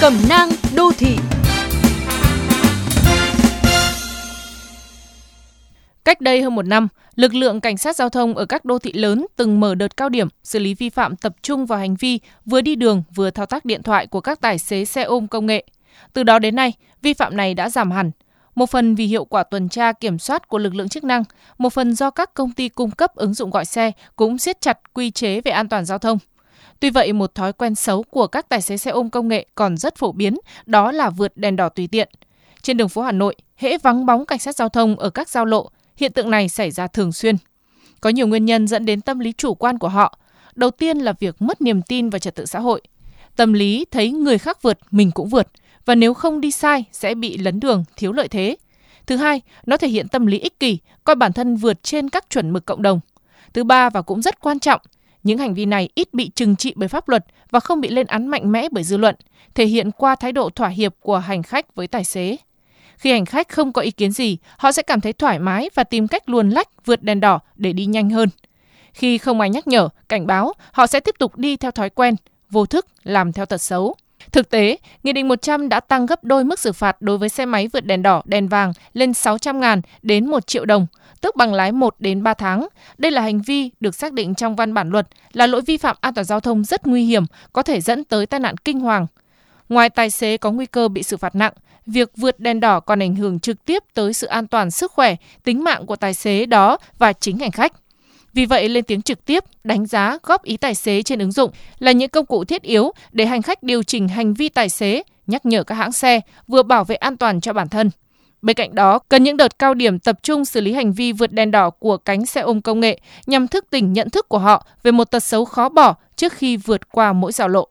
Cẩm nang đô thị Cách đây hơn một năm, lực lượng cảnh sát giao thông ở các đô thị lớn từng mở đợt cao điểm xử lý vi phạm tập trung vào hành vi vừa đi đường vừa thao tác điện thoại của các tài xế xe ôm công nghệ. Từ đó đến nay, vi phạm này đã giảm hẳn. Một phần vì hiệu quả tuần tra kiểm soát của lực lượng chức năng, một phần do các công ty cung cấp ứng dụng gọi xe cũng siết chặt quy chế về an toàn giao thông. Tuy vậy, một thói quen xấu của các tài xế xe ôm công nghệ còn rất phổ biến, đó là vượt đèn đỏ tùy tiện. Trên đường phố Hà Nội, hễ vắng bóng cảnh sát giao thông ở các giao lộ, hiện tượng này xảy ra thường xuyên. Có nhiều nguyên nhân dẫn đến tâm lý chủ quan của họ. Đầu tiên là việc mất niềm tin vào trật tự xã hội. Tâm lý thấy người khác vượt, mình cũng vượt, và nếu không đi sai sẽ bị lấn đường, thiếu lợi thế. Thứ hai, nó thể hiện tâm lý ích kỷ, coi bản thân vượt trên các chuẩn mực cộng đồng. Thứ ba và cũng rất quan trọng, những hành vi này ít bị trừng trị bởi pháp luật và không bị lên án mạnh mẽ bởi dư luận, thể hiện qua thái độ thỏa hiệp của hành khách với tài xế. Khi hành khách không có ý kiến gì, họ sẽ cảm thấy thoải mái và tìm cách luồn lách vượt đèn đỏ để đi nhanh hơn. Khi không ai nhắc nhở, cảnh báo, họ sẽ tiếp tục đi theo thói quen, vô thức làm theo tật xấu. Thực tế, Nghị định 100 đã tăng gấp đôi mức xử phạt đối với xe máy vượt đèn đỏ, đèn vàng lên 600 ngàn đến 1 triệu đồng, tức bằng lái 1 đến 3 tháng. Đây là hành vi được xác định trong văn bản luật là lỗi vi phạm an toàn giao thông rất nguy hiểm, có thể dẫn tới tai nạn kinh hoàng. Ngoài tài xế có nguy cơ bị xử phạt nặng, việc vượt đèn đỏ còn ảnh hưởng trực tiếp tới sự an toàn sức khỏe, tính mạng của tài xế đó và chính hành khách. Vì vậy, lên tiếng trực tiếp, đánh giá, góp ý tài xế trên ứng dụng là những công cụ thiết yếu để hành khách điều chỉnh hành vi tài xế, nhắc nhở các hãng xe, vừa bảo vệ an toàn cho bản thân. Bên cạnh đó, cần những đợt cao điểm tập trung xử lý hành vi vượt đèn đỏ của cánh xe ôm công nghệ nhằm thức tỉnh nhận thức của họ về một tật xấu khó bỏ trước khi vượt qua mỗi giao lộ.